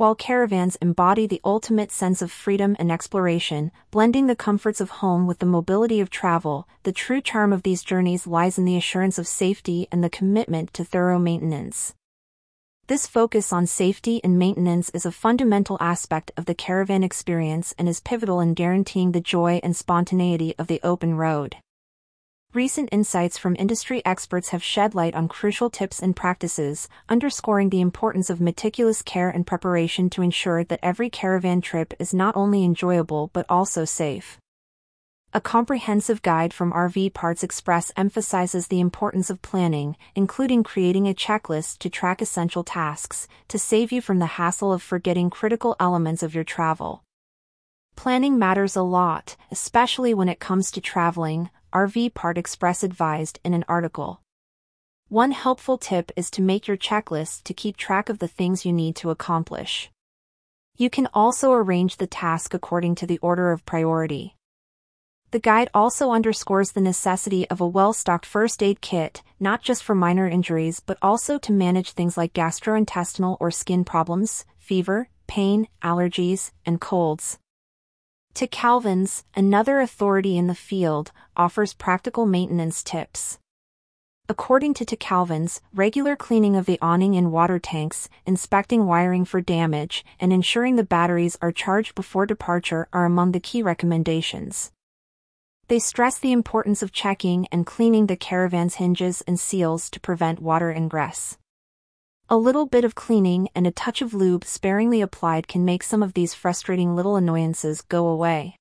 While caravans embody the ultimate sense of freedom and exploration, blending the comforts of home with the mobility of travel, the true charm of these journeys lies in the assurance of safety and the commitment to thorough maintenance. This focus on safety and maintenance is a fundamental aspect of the caravan experience and is pivotal in guaranteeing the joy and spontaneity of the open road. Recent insights from industry experts have shed light on crucial tips and practices, underscoring the importance of meticulous care and preparation to ensure that every caravan trip is not only enjoyable but also safe. A comprehensive guide from RV Parts Express emphasizes the importance of planning, including creating a checklist to track essential tasks, to save you from the hassle of forgetting critical elements of your travel. Planning matters a lot, especially when it comes to traveling, RV Part Express advised in an article. One helpful tip is to make your checklist to keep track of the things you need to accomplish. You can also arrange the task according to the order of priority. The guide also underscores the necessity of a well-stocked first aid kit, not just for minor injuries but also to manage things like gastrointestinal or skin problems, fever, pain, allergies, and colds. TeCalvins, another authority in the field, offers practical maintenance tips. According to to Calvin's, regular cleaning of the awning and water tanks, inspecting wiring for damage, and ensuring the batteries are charged before departure are among the key recommendations. They stress the importance of checking and cleaning the caravan's hinges and seals to prevent water ingress. A little bit of cleaning and a touch of lube sparingly applied can make some of these frustrating little annoyances go away.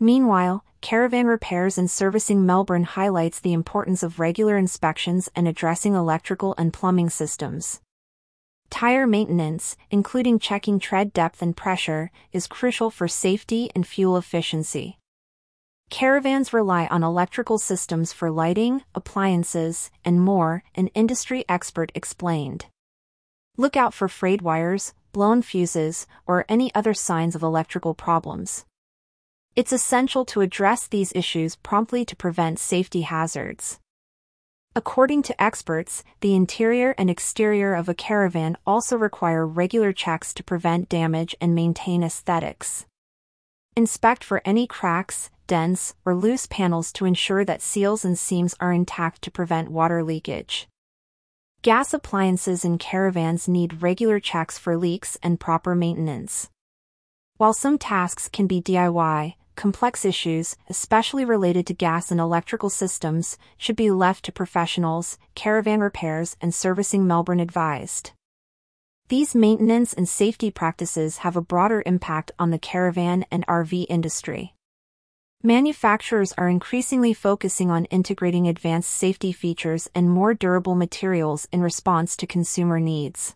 Meanwhile, Caravan Repairs and Servicing Melbourne highlights the importance of regular inspections and addressing electrical and plumbing systems. Tire maintenance, including checking tread depth and pressure, is crucial for safety and fuel efficiency. Caravans rely on electrical systems for lighting, appliances, and more, an industry expert explained. Look out for frayed wires, blown fuses, or any other signs of electrical problems. It's essential to address these issues promptly to prevent safety hazards. According to experts, the interior and exterior of a caravan also require regular checks to prevent damage and maintain aesthetics. Inspect for any cracks, dents, or loose panels to ensure that seals and seams are intact to prevent water leakage. Gas appliances in caravans need regular checks for leaks and proper maintenance. While some tasks can be DIY, complex issues, especially related to gas and electrical systems, should be left to professionals, caravan repairs and servicing Melbourne advised. These maintenance and safety practices have a broader impact on the caravan and RV industry. Manufacturers are increasingly focusing on integrating advanced safety features and more durable materials in response to consumer needs.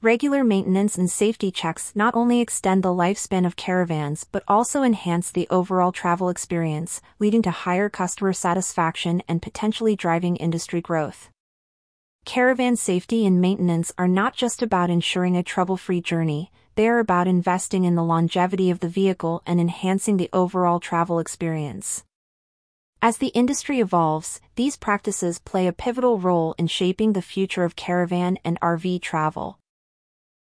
Regular maintenance and safety checks not only extend the lifespan of caravans but also enhance the overall travel experience, leading to higher customer satisfaction and potentially driving industry growth. Caravan safety and maintenance are not just about ensuring a trouble-free journey, they are about investing in the longevity of the vehicle and enhancing the overall travel experience. As the industry evolves, these practices play a pivotal role in shaping the future of caravan and RV travel.